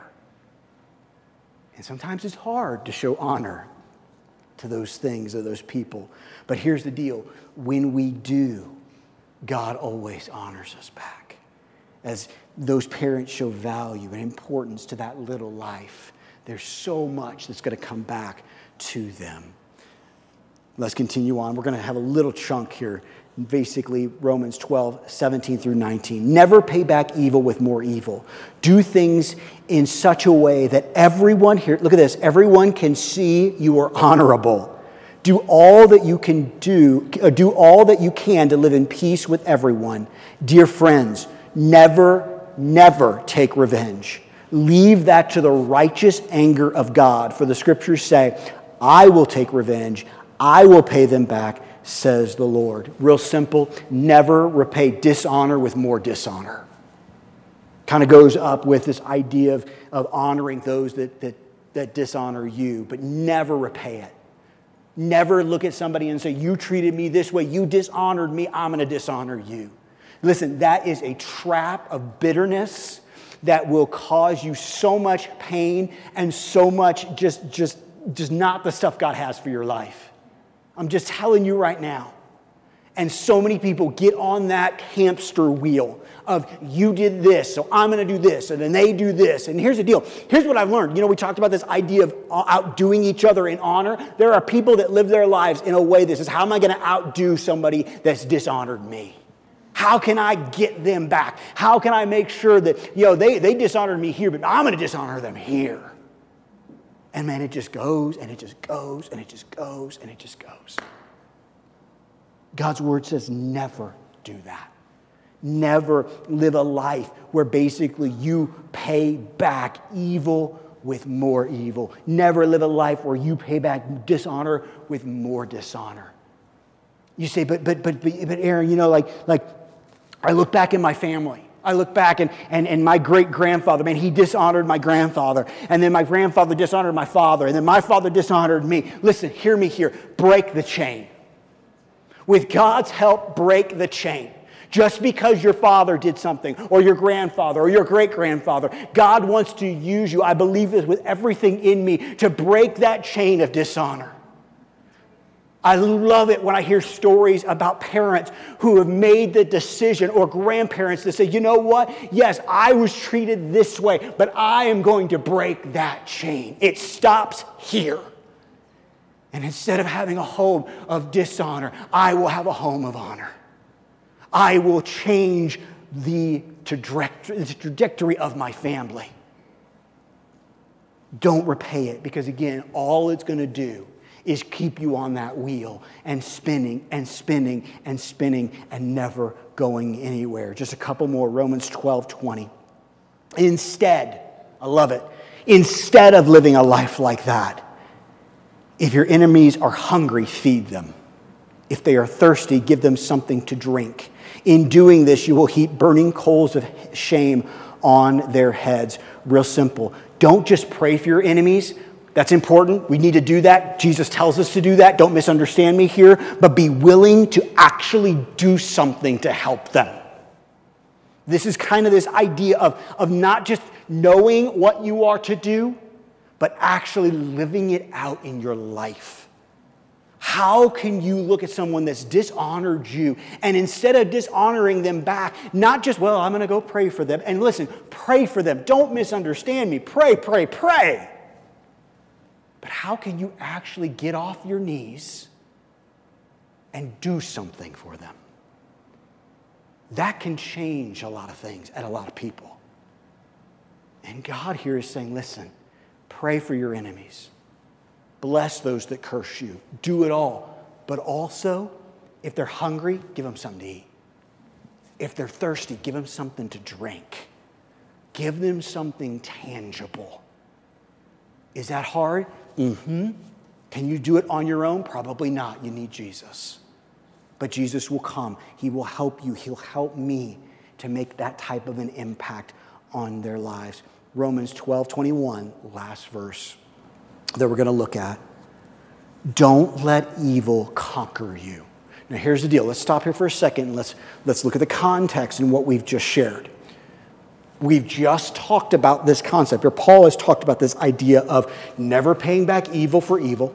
A: And sometimes it's hard to show honor to those things or those people. But here's the deal when we do, God always honors us back. As those parents show value and importance to that little life, there's so much that's going to come back to them. Let's continue on. We're going to have a little chunk here basically Romans 12, 17 through 19. Never pay back evil with more evil. Do things in such a way that everyone here, look at this, everyone can see you are honorable. Do all that you can do, uh, do all that you can to live in peace with everyone. Dear friends, never, never take revenge. Leave that to the righteous anger of God. For the scriptures say, I will take revenge, I will pay them back says the Lord. Real simple never repay dishonor with more dishonor. Kind of goes up with this idea of, of honoring those that, that, that dishonor you, but never repay it. Never look at somebody and say, You treated me this way, you dishonored me, I'm going to dishonor you. Listen, that is a trap of bitterness that will cause you so much pain and so much just, just, just not the stuff God has for your life. I'm just telling you right now. And so many people get on that hamster wheel of you did this, so I'm going to do this, and then they do this. And here's the deal. Here's what I've learned. You know, we talked about this idea of outdoing each other in honor. There are people that live their lives in a way that says, How am I going to outdo somebody that's dishonored me? How can I get them back? How can I make sure that, you know, they, they dishonored me here, but I'm going to dishonor them here? And man, it just goes and it just goes and it just goes and it just goes. God's word says never do that. Never live a life where basically you pay back evil with more evil. Never live a life where you pay back dishonor with more dishonor. You say, but but but but, Aaron, you know, like like I look back in my family I look back and, and, and my great grandfather, man, he dishonored my grandfather. And then my grandfather dishonored my father. And then my father dishonored me. Listen, hear me here. Break the chain. With God's help, break the chain. Just because your father did something, or your grandfather, or your great grandfather, God wants to use you. I believe this with everything in me to break that chain of dishonor. I love it when I hear stories about parents who have made the decision or grandparents that say, you know what? Yes, I was treated this way, but I am going to break that chain. It stops here. And instead of having a home of dishonor, I will have a home of honor. I will change the trajectory of my family. Don't repay it because, again, all it's going to do is keep you on that wheel and spinning and spinning and spinning and never going anywhere. Just a couple more Romans 12 20. Instead, I love it, instead of living a life like that, if your enemies are hungry, feed them. If they are thirsty, give them something to drink. In doing this, you will heap burning coals of shame on their heads. Real simple. Don't just pray for your enemies. That's important. We need to do that. Jesus tells us to do that. Don't misunderstand me here, but be willing to actually do something to help them. This is kind of this idea of, of not just knowing what you are to do, but actually living it out in your life. How can you look at someone that's dishonored you and instead of dishonoring them back, not just, well, I'm going to go pray for them. And listen, pray for them. Don't misunderstand me. Pray, pray, pray. But how can you actually get off your knees and do something for them? That can change a lot of things and a lot of people. And God here is saying, listen, pray for your enemies Bless those that curse you. Do it all. But also, if they're hungry, give them something to eat. If they're thirsty, give them something to drink. Give them something tangible. Is that hard? Mm hmm. Can you do it on your own? Probably not. You need Jesus. But Jesus will come. He will help you. He'll help me to make that type of an impact on their lives. Romans 12 21, last verse that we're going to look at. Don't let evil conquer you. Now, here's the deal. Let's stop here for a second let's, let's look at the context and what we've just shared. We've just talked about this concept, or Paul has talked about this idea of never paying back evil for evil,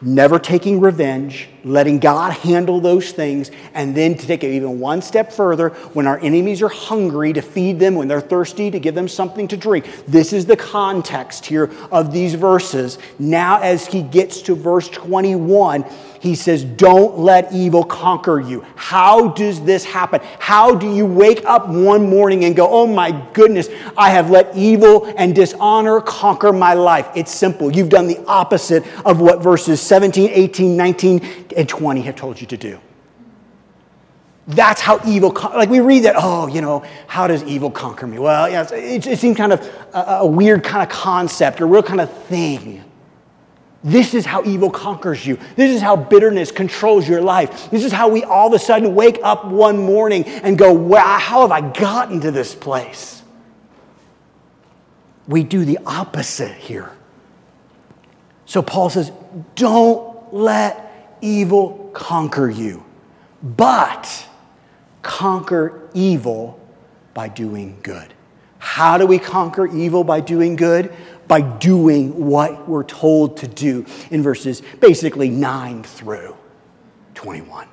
A: never taking revenge, letting God handle those things, and then to take it even one step further, when our enemies are hungry, to feed them, when they're thirsty, to give them something to drink. This is the context here of these verses. Now, as he gets to verse 21, he says, Don't let evil conquer you. How does this happen? How do you wake up one morning and go, Oh my goodness, I have let evil and dishonor conquer my life? It's simple. You've done the opposite of what verses 17, 18, 19, and 20 have told you to do. That's how evil, like we read that, oh, you know, how does evil conquer me? Well, yeah, it, it seems kind of a, a weird kind of concept or real kind of thing. This is how evil conquers you. This is how bitterness controls your life. This is how we all of a sudden wake up one morning and go, wow, how have I gotten to this place? We do the opposite here. So Paul says, don't let evil conquer you, but conquer evil by doing good. How do we conquer evil by doing good? by doing what we're told to do in verses basically 9 through 21.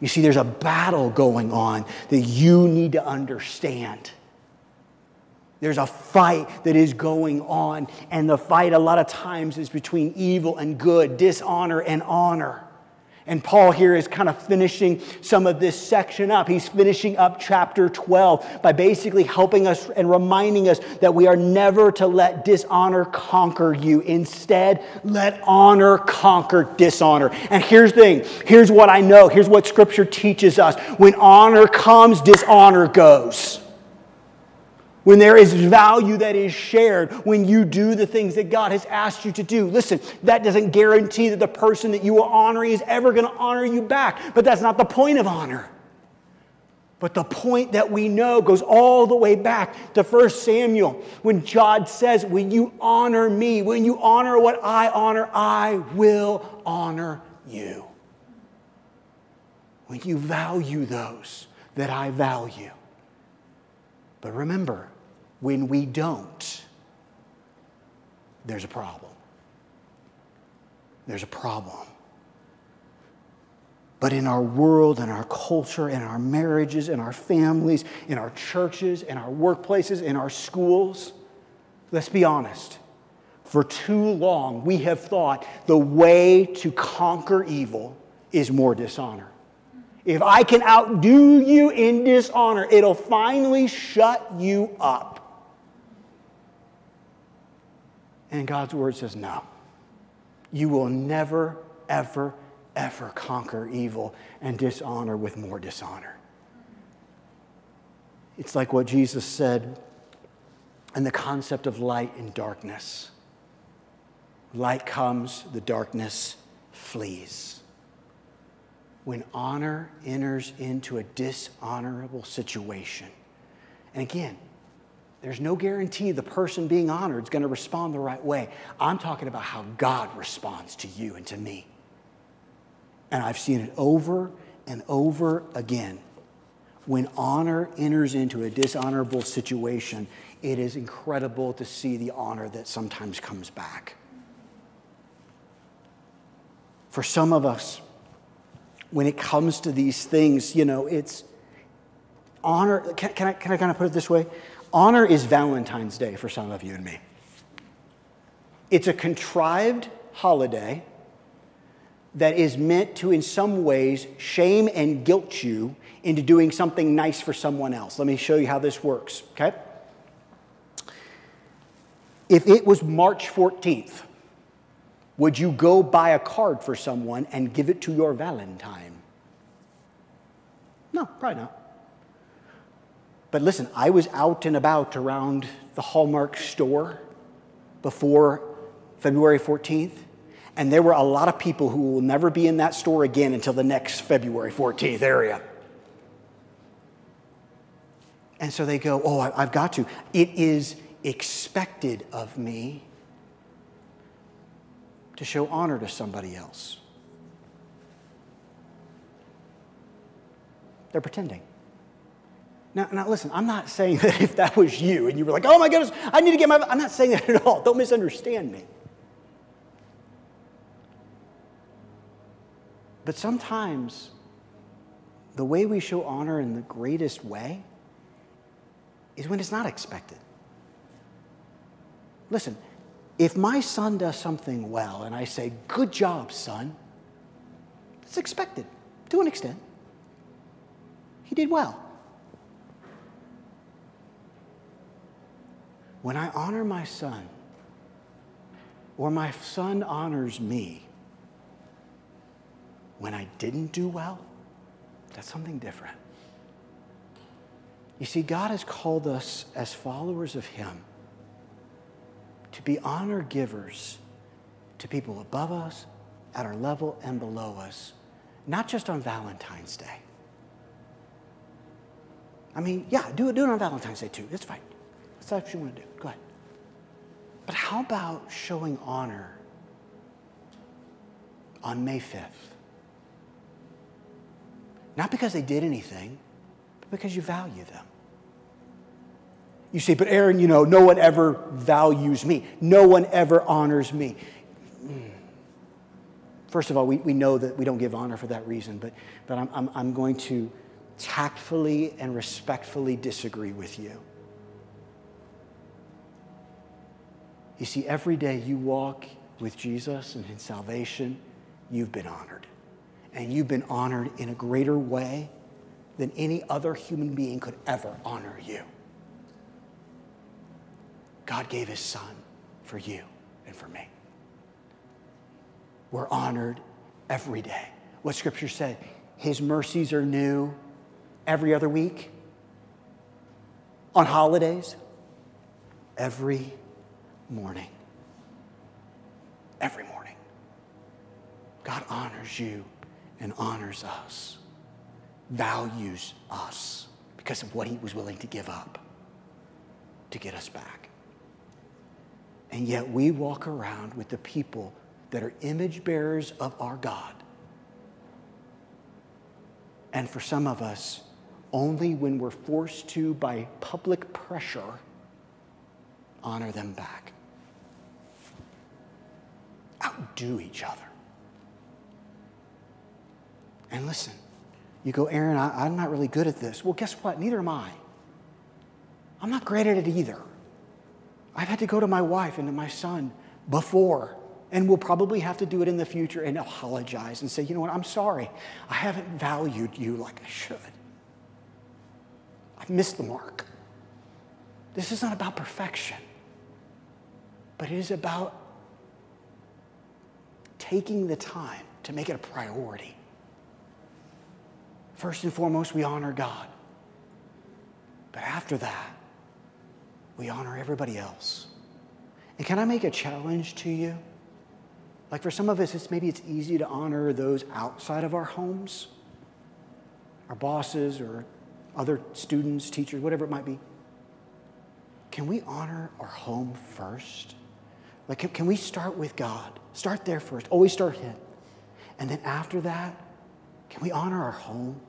A: You see, there's a battle going on that you need to understand. There's a fight that is going on, and the fight a lot of times is between evil and good, dishonor and honor. And Paul here is kind of finishing some of this section up. He's finishing up chapter 12 by basically helping us and reminding us that we are never to let dishonor conquer you. Instead, let honor conquer dishonor. And here's the thing here's what I know, here's what scripture teaches us when honor comes, dishonor goes when there is value that is shared, when you do the things that God has asked you to do. Listen, that doesn't guarantee that the person that you are honoring is ever going to honor you back, but that's not the point of honor. But the point that we know goes all the way back to 1 Samuel when God says, When you honor me, when you honor what I honor, I will honor you. When you value those that I value. But remember, when we don't, there's a problem. There's a problem. But in our world, in our culture, in our marriages, in our families, in our churches, in our workplaces, in our schools, let's be honest. For too long, we have thought the way to conquer evil is more dishonor. If I can outdo you in dishonor, it'll finally shut you up. And God's word says, no. You will never, ever, ever conquer evil and dishonor with more dishonor. It's like what Jesus said in the concept of light and darkness. Light comes, the darkness flees. When honor enters into a dishonorable situation, and again, there's no guarantee the person being honored is going to respond the right way. I'm talking about how God responds to you and to me. And I've seen it over and over again. When honor enters into a dishonorable situation, it is incredible to see the honor that sometimes comes back. For some of us, when it comes to these things, you know, it's honor. Can, can, I, can I kind of put it this way? Honor is Valentine's Day for some of you and me. It's a contrived holiday that is meant to, in some ways, shame and guilt you into doing something nice for someone else. Let me show you how this works, okay? If it was March 14th, would you go buy a card for someone and give it to your Valentine? No, probably not. But listen, I was out and about around the Hallmark store before February 14th and there were a lot of people who will never be in that store again until the next February 14th area. And so they go, Oh, I've got to. It is expected of me to show honor to somebody else. They're pretending. Now, now, listen, I'm not saying that if that was you and you were like, oh my goodness, I need to get my. I'm not saying that at all. Don't misunderstand me. But sometimes the way we show honor in the greatest way is when it's not expected. Listen, if my son does something well and I say, Good job, son, it's expected to an extent. He did well. When I honor my son, or my son honors me, when I didn't do well, that's something different. You see, God has called us as followers of Him to be honor givers to people above us, at our level, and below us, not just on Valentine's Day. I mean, yeah, do it, do it on Valentine's Day too. It's fine. That's what you want to do. But how about showing honor on May 5th? Not because they did anything, but because you value them. You say, but Aaron, you know, no one ever values me. No one ever honors me. Hmm. First of all, we, we know that we don't give honor for that reason, but, but I'm, I'm, I'm going to tactfully and respectfully disagree with you. You see, every day you walk with Jesus and in salvation, you've been honored and you've been honored in a greater way than any other human being could ever honor you. God gave his son for you and for me. We're honored every day. What scripture said, his mercies are new every other week, on holidays, every morning. Every morning. God honors you and honors us, values us. because of what he was willing to give up to get us back. And yet we walk around with the people that are image bearers of our God. And for some of us, only when we're forced to, by public pressure, honor them back. Outdo each other. And listen, you go, Aaron, I, am not really good at this. Well, guess what? Neither am I. I'm not great at it either. I've had to go to my wife and to my son before, and we'll probably have to do it in the future and apologize and say, you know what, I'm sorry. I haven't valued you like I should. I've missed the mark. This is not about perfection, but it is about taking the time to make it a priority. First and foremost, we honor God. But after that, we honor everybody else. And can I make a challenge to you? Like for some of us, it's maybe it's easy to honor those outside of our homes, our bosses or other students, teachers, whatever it might be. Can we honor our home first? Like, can, can we start with God? Start there first. Always start Him. And then after that, can we honor our home?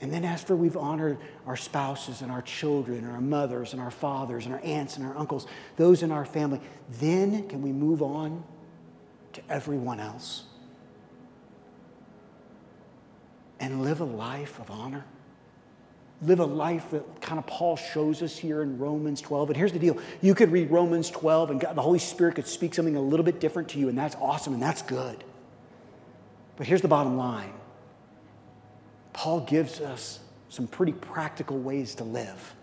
A: And then after we've honored our spouses and our children, and our mothers and our fathers and our aunts and our uncles, those in our family, then can we move on to everyone else and live a life of honor? Live a life that kind of Paul shows us here in Romans 12. And here's the deal you could read Romans 12, and God, the Holy Spirit could speak something a little bit different to you, and that's awesome and that's good. But here's the bottom line Paul gives us some pretty practical ways to live.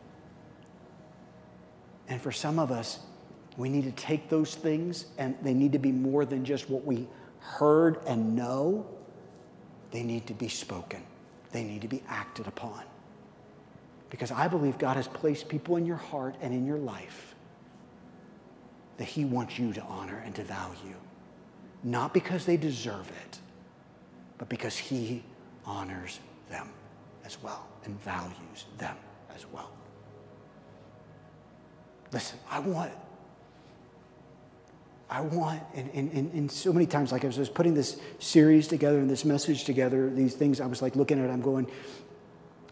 A: And for some of us, we need to take those things and they need to be more than just what we heard and know. They need to be spoken, they need to be acted upon. Because I believe God has placed people in your heart and in your life that He wants you to honor and to value. Not because they deserve it, but because He honors them as well and values them as well. Listen, I want, I want, and, and, and so many times, like I was putting this series together and this message together, these things, I was like looking at it, I'm going,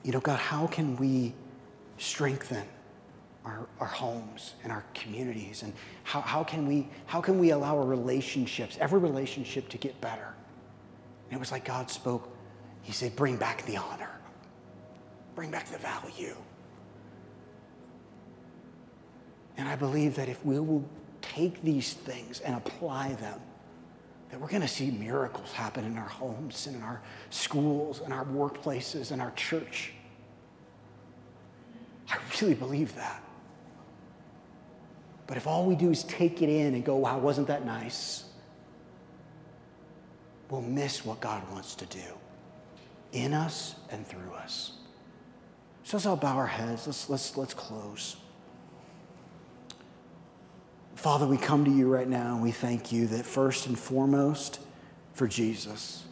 A: you know, God, how can we strengthen our, our homes and our communities? And how, how, can we, how can we allow our relationships, every relationship, to get better? And it was like God spoke he said, bring back the honor, bring back the value. And I believe that if we will take these things and apply them, that we're going to see miracles happen in our homes and in our schools and our workplaces and our church. I really believe that. But if all we do is take it in and go, wow, wasn't that nice? We'll miss what God wants to do in us and through us. So let's all bow our heads. Let's, let's, let's close. Father, we come to you right now and we thank you that first and foremost for Jesus,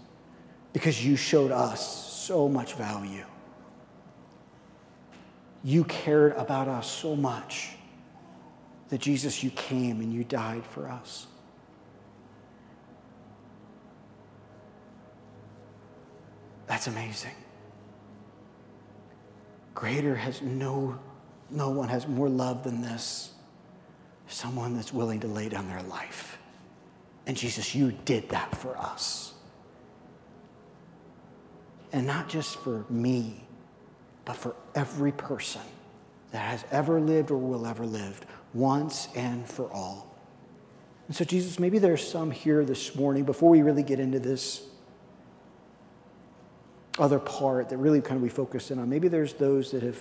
A: because you showed us so much value. You cared about us so much that Jesus, you came and you died for us. That's amazing. Greater has no, no one has more love than this. Someone that's willing to lay down their life. And Jesus, you did that for us. And not just for me, but for every person that has ever lived or will ever live, once and for all. And so, Jesus, maybe there's some here this morning, before we really get into this other part that really kind of we focus in on. Maybe there's those that have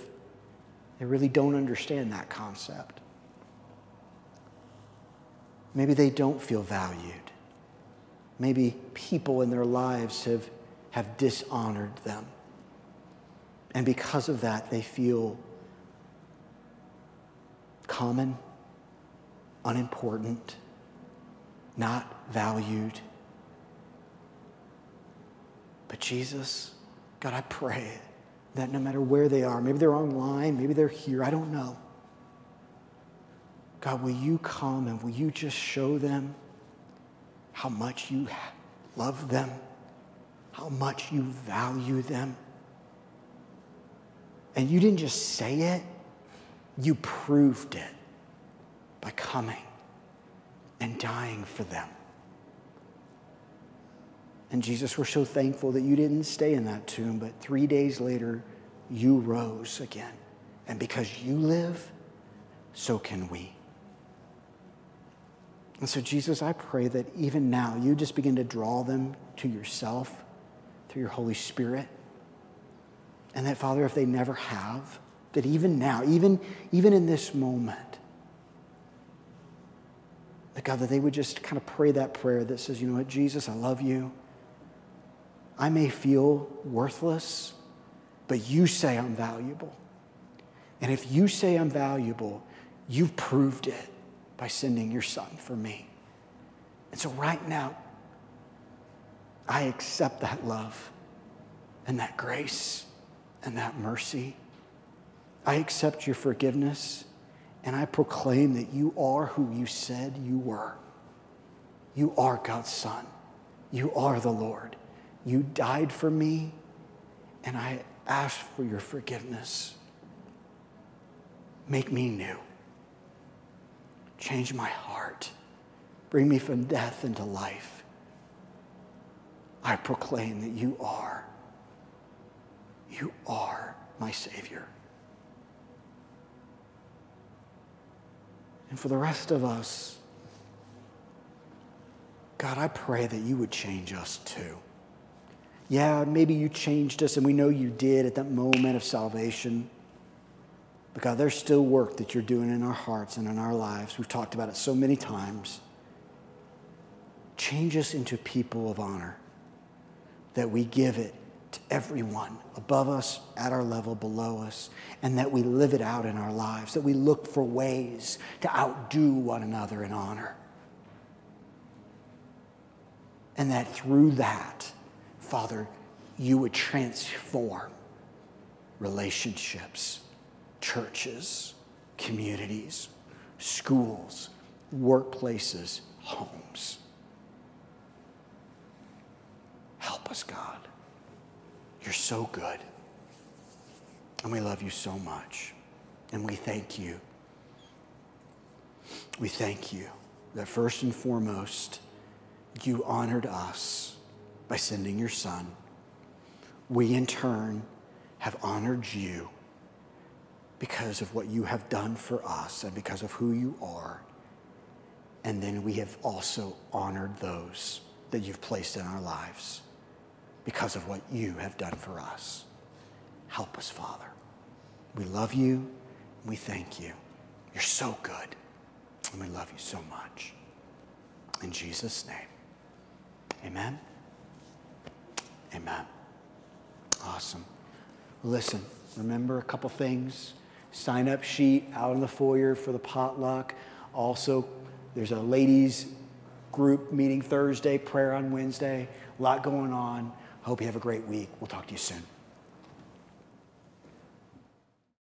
A: they really don't understand that concept. Maybe they don't feel valued. Maybe people in their lives have, have dishonored them. And because of that, they feel common, unimportant, not valued. But Jesus, God, I pray that no matter where they are, maybe they're online, maybe they're here, I don't know. God, will you come and will you just show them how much you love them, how much you value them? And you didn't just say it, you proved it by coming and dying for them. And Jesus, we're so thankful that you didn't stay in that tomb, but three days later, you rose again. And because you live, so can we. And so, Jesus, I pray that even now you just begin to draw them to yourself through your Holy Spirit. And that, Father, if they never have, that even now, even, even in this moment, that God, that they would just kind of pray that prayer that says, you know what, Jesus, I love you. I may feel worthless, but you say I'm valuable. And if you say I'm valuable, you've proved it by sending your son for me. And so right now, I accept that love and that grace and that mercy. I accept your forgiveness and I proclaim that you are who you said you were. You are God's Son. You are the Lord. You died for me, and I ask for your forgiveness. Make me new. Change my heart. Bring me from death into life. I proclaim that you are, you are my Savior. And for the rest of us, God, I pray that you would change us too. Yeah, maybe you changed us, and we know you did at that moment of salvation. But God, there's still work that you're doing in our hearts and in our lives. We've talked about it so many times. Change us into people of honor, that we give it to everyone above us, at our level, below us, and that we live it out in our lives, that we look for ways to outdo one another in honor. And that through that, Father, you would transform relationships, churches, communities, schools, workplaces, homes. Help us, God. You're so good. And we love you so much. And we thank you. We thank you that first and foremost, you honored us by sending your son. We, in turn, have honored you because of what you have done for us and because of who you are. And then we have also honored those that you've placed in our lives because of what you have done for us. Help us, Father. We love you. We thank you. You're so good. And we love you so much. In Jesus' name, amen. Amen. Awesome. Listen, remember a couple things. Sign up sheet out in the foyer for the potluck. Also, there's a ladies group meeting Thursday, prayer on Wednesday. A lot going on. Hope you have a great week. We'll talk to you soon.